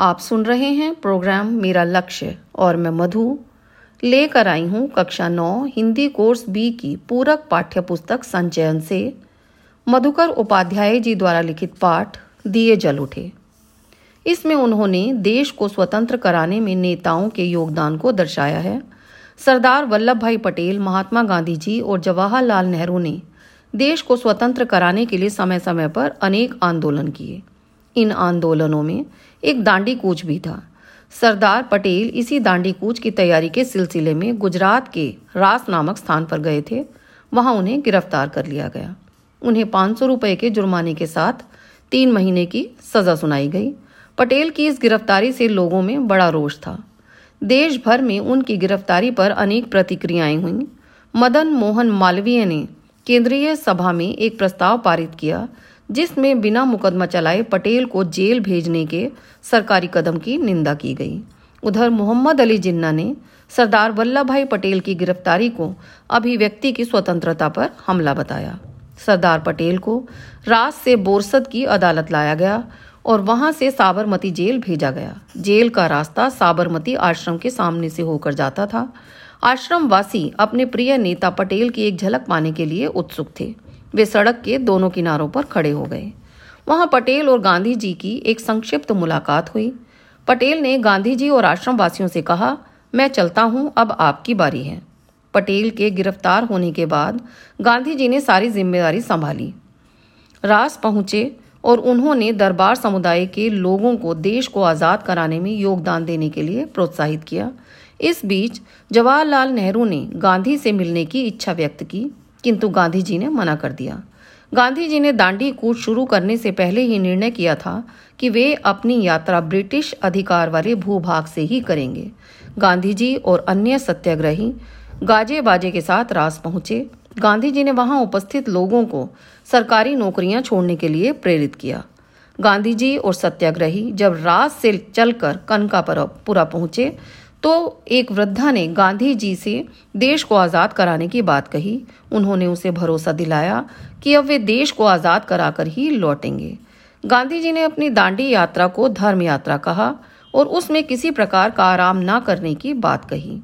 आप सुन रहे हैं प्रोग्राम मेरा लक्ष्य और मैं मधु। लेकर आई हूँ कक्षा नौ, हिंदी कोर्स बी की पूरक पाठ्य पुस्तक संचयन से। मधुकर उपाध्याय जी द्वारा लिखित पाठ, दिए जल उठे। इसमें उन्होंने देश को स्वतंत्र कराने में नेताओं के योगदान को दर्शाया है। सरदार वल्लभ भाई पटेल, महात्मा गांधी जी और जवाहरलाल नेहरू ने देश को स्वतंत्र कराने के लिए समय समय पर अनेक आंदोलन किए। इन आंदोलनों में एक दांडी कूच भी था। सरदार पटेल इसी दांडी कूच की तैयारी के सिलसिले में गुजरात के रास नामक स्थान पर गए थे। वहाँ उन्हें गिरफ़्तार कर लिया गया। उन्हें पाँच सौ रुपए के जुर्माने के साथ तीन महीने की सजा सुनाई गई। पटेल की इस गिरफ्तारी से लोगों में बड़ा रोष था। देश भर में उनकी गिरफ्तारी पर अनेक प्रतिक्रियाएँ हुईं। मदन मोहन मालवीय ने केंद्रीय सभा में एक प्रस्ताव पारित किया जिसमें बिना मुकदमा चलाए पटेल को जेल भेजने के सरकारी कदम की निंदा की गई। उधर मोहम्मद अली जिन्ना ने सरदार वल्लभ भाई पटेल की गिरफ्तारी को अभिव्यक्ति की स्वतंत्रता पर हमला बताया। सरदार पटेल को रात से बोरसद की अदालत लाया गया और वहाँ से साबरमती जेल भेजा गया। जेल का रास्ता साबरमती आश्रम के सामने से होकर जाता था। आश्रम वासी अपने प्रिय नेता पटेल की एक झलक पाने के लिए उत्सुक थे। वे सड़क के दोनों किनारों पर खड़े हो गए। वहाँ पटेल और गांधी जी की एक संक्षिप्त मुलाकात हुई। पटेल ने गांधी जी और आश्रम वासियों से कहा, मैं चलता हूँ, अब आपकी बारी है। पटेल के गिरफ़्तार होने के बाद गांधी जी ने सारी ज़िम्मेदारी संभाली। रास पहुँचे और उन्होंने दरबार समुदाय के लोगों को देश को आज़ाद कराने में योगदान देने के लिए प्रोत्साहित किया। इस बीच जवाहरलाल नेहरू ने गांधी से मिलने की इच्छा व्यक्त की। किंतु गांधी जी ने मना कर दिया। गांधी जी ने दांडी कूच शुरू करने से पहले ही निर्णय किया था कि वे अपनी यात्रा ब्रिटिश अधिकार वाले भूभाग से ही करेंगे। गांधी जी और अन्य सत्याग्रही गाजे बाजे के साथ रास पहुँचे। गांधी जी ने वहाँ उपस्थित लोगों को सरकारी नौकरियाँ छोड़ने के लिए प्रेरित किया। गांधी जी और सत्याग्रही जब रास से चलकर कनकापुरा पहुँचे तो एक वृद्धा ने गांधी जी से देश को आज़ाद कराने की बात कही। उन्होंने उसे भरोसा दिलाया कि अब वे देश को आज़ाद कराकर ही लौटेंगे। गांधी जी ने अपनी दांडी यात्रा को धर्म यात्रा कहा और उसमें किसी प्रकार का आराम न करने की बात कही।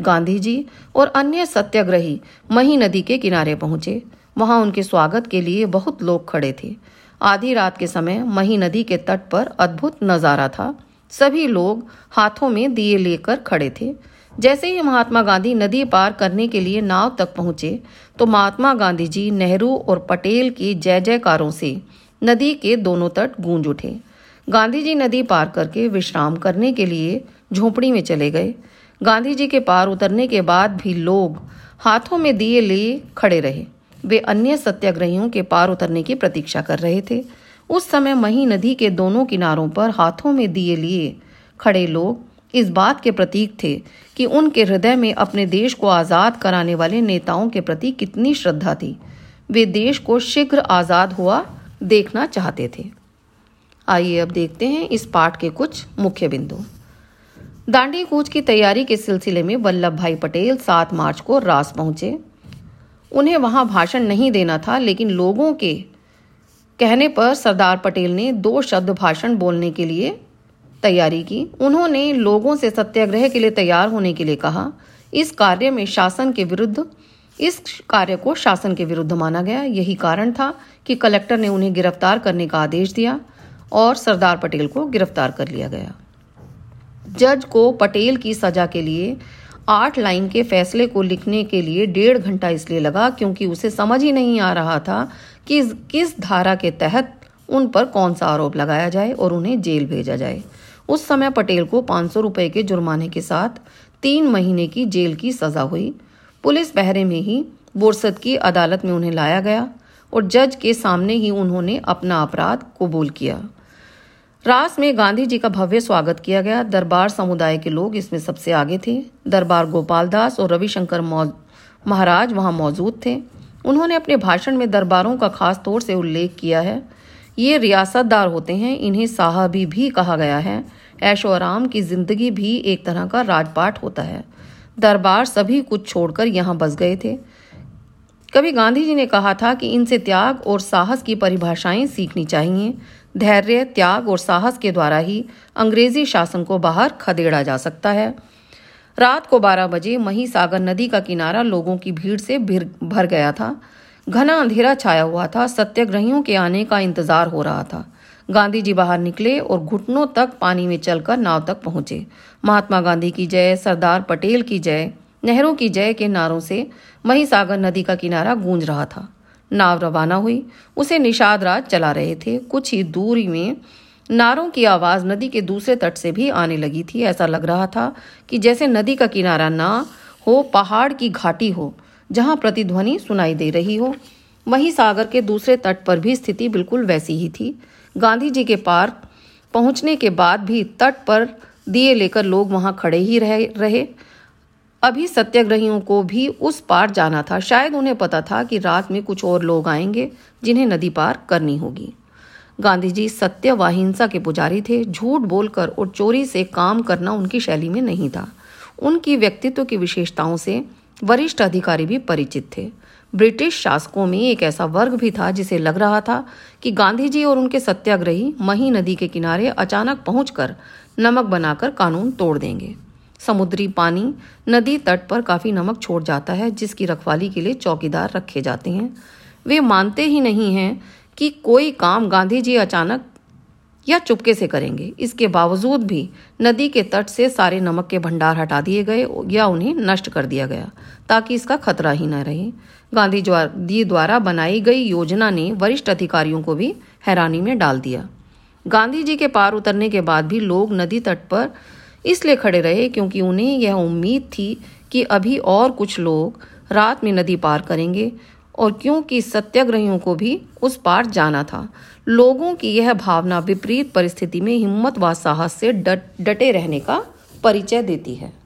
गांधी जी और अन्य सत्याग्रही मही नदी के किनारे पहुँचे। वहाँ उनके स्वागत के लिए बहुत लोग खड़े थे। आधी रात के समय मही नदी के तट पर अद्भुत नज़ारा था। सभी लोग हाथों में दिए लेकर खड़े थे। जैसे ही महात्मा गांधी नदी पार करने के लिए नाव तक पहुँचे तो महात्मा गांधी जी नेहरू और पटेल की जय जयकारों से नदी के दोनों तट गूंज उठे। गांधी जी नदी पार करके विश्राम करने के लिए झोपड़ी में चले गए। गांधी जी के पार उतरने के बाद भी लोग हाथों में दिए लिए खड़े रहे। वे अन्य सत्याग्रहियों के पार उतरने की प्रतीक्षा कर रहे थे। उस समय मही नदी के दोनों किनारों पर हाथों में दिए लिए खड़े लोग इस बात के प्रतीक थे कि उनके हृदय में अपने देश को आज़ाद कराने वाले नेताओं के प्रति कितनी श्रद्धा थी। वे देश को शीघ्र आज़ाद हुआ देखना चाहते थे। आइए अब देखते हैं इस पाठ के कुछ मुख्य बिंदु। दांडी कूच की तैयारी के सिलसिले में वल्लभ भाई पटेल सात मार्च को रास पहुँचे। उन्हें वहाँ भाषण नहीं देना था, लेकिन लोगों के कहने पर सरदार पटेल ने दो शब्द भाषण बोलने के लिए तैयारी की। उन्होंने लोगों से सत्याग्रह के लिए तैयार होने के लिए कहा। इस कार्य में शासन के विरुद्ध, इस कार्य को शासन के विरुद्ध माना गया। यही कारण था कि कलेक्टर ने उन्हें गिरफ़्तार करने का आदेश दिया और सरदार पटेल को गिरफ़्तार कर लिया गया। जज को पटेल की सजा के लिए आठ लाइन के फैसले को लिखने के लिए डेढ़ घंटा इसलिए लगा क्योंकि उसे समझ ही नहीं आ रहा था कि किस धारा के तहत उन पर कौन सा आरोप लगाया जाए और उन्हें जेल भेजा जाए? उस समय पटेल को पाँच सौ रुपए के जुर्माने के साथ तीन महीने की जेल की सजा हुई। पुलिस पहरे में ही बोरसद की अदालत में उन्हें लाया गया और जज के सामने ही उन्होंने अपना अपराध कबूल किया। रास में गांधी जी का भव्य स्वागत किया गया। दरबार समुदाय के लोग इसमें सबसे आगे थे। दरबार गोपाल दास और रविशंकर महाराज वहाँ मौजूद थे। उन्होंने अपने भाषण में दरबारों का खास तौर से उल्लेख किया है। ये रियासतदार होते हैं, इन्हें साहबी भी कहा गया है। ऐशो आराम की ज़िंदगी भी एक तरह का राजपाट होता है। दरबार सभी कुछ छोड़कर यहाँ बस गए थे। कभी गांधी जी ने कहा था कि इनसे त्याग और साहस की परिभाषाएँ सीखनी चाहिए। धैर्य, त्याग और साहस के द्वारा ही अंग्रेज़ी शासन को बाहर खदेड़ा जा सकता है। रात को 12 बजे मही सागर नदी का किनारा लोगों की भीड़ से भर गया था। घना अंधेरा छाया हुआ था। सत्याग्रहियों के आने का इंतज़ार हो रहा था। गांधी जी बाहर निकले और घुटनों तक पानी में चलकर नाव तक पहुँचे। महात्मा गांधी की जय, सरदार पटेल की जय, नेहरू की जय के नारों से मही सागर नदी का किनारा गूंज रहा था। नाव रवाना हुई। उसे निषाद राज चला रहे थे। कुछ ही दूरी में नारों की आवाज़ नदी के दूसरे तट से भी आने लगी थी। ऐसा लग रहा था कि जैसे नदी का किनारा ना हो, पहाड़ की घाटी हो, जहाँ प्रतिध्वनि सुनाई दे रही हो। वहीं सागर के दूसरे तट पर भी स्थिति बिल्कुल वैसी ही थी। गांधी जी के पार पहुँचने के बाद भी तट पर दिए लेकर लोग वहाँ खड़े ही रह, रहे। अभी सत्याग्रहियों को भी उस पार जाना था। शायद उन्हें पता था कि रात में कुछ और लोग आएँगे जिन्हें नदी पार करनी होगी। गांधी जी सत्य व हिंसा के पुजारी थे। झूठ बोलकर और चोरी से काम करना उनकी शैली में नहीं था। उनकी व्यक्तित्व की विशेषताओं से वरिष्ठ अधिकारी भी परिचित थे। ब्रिटिश शासकों में एक ऐसा वर्ग भी था जिसे लग रहा था कि गांधी जी और उनके सत्याग्रही मही नदी के किनारे अचानक पहुंचकर नमक बनाकर कानून तोड़ देंगे। समुद्री पानी नदी तट पर काफ़ी नमक छोड़ जाता है, जिसकी रखवाली के लिए चौकीदार रखे जाते हैं। वे मानते ही नहीं हैं कि कोई काम गांधी जी अचानक या चुपके से करेंगे। इसके बावजूद भी नदी के तट से सारे नमक के भंडार हटा दिए गए या उन्हें नष्ट कर दिया गया, ताकि इसका खतरा ही न रहे। गांधी जी द्वारा बनाई गई योजना ने वरिष्ठ अधिकारियों को भी हैरानी में डाल दिया। गांधी जी के पार उतरने के बाद भी लोग नदी तट पर इसलिए खड़े रहे क्योंकि उन्हें यह उम्मीद थी कि अभी और कुछ लोग रात में नदी पार करेंगे। और क्योंकि सत्याग्रहियों को भी उस पार जाना था। लोगों की यह भावना विपरीत परिस्थिति में हिम्मत व साहस से डटे रहने का परिचय देती है।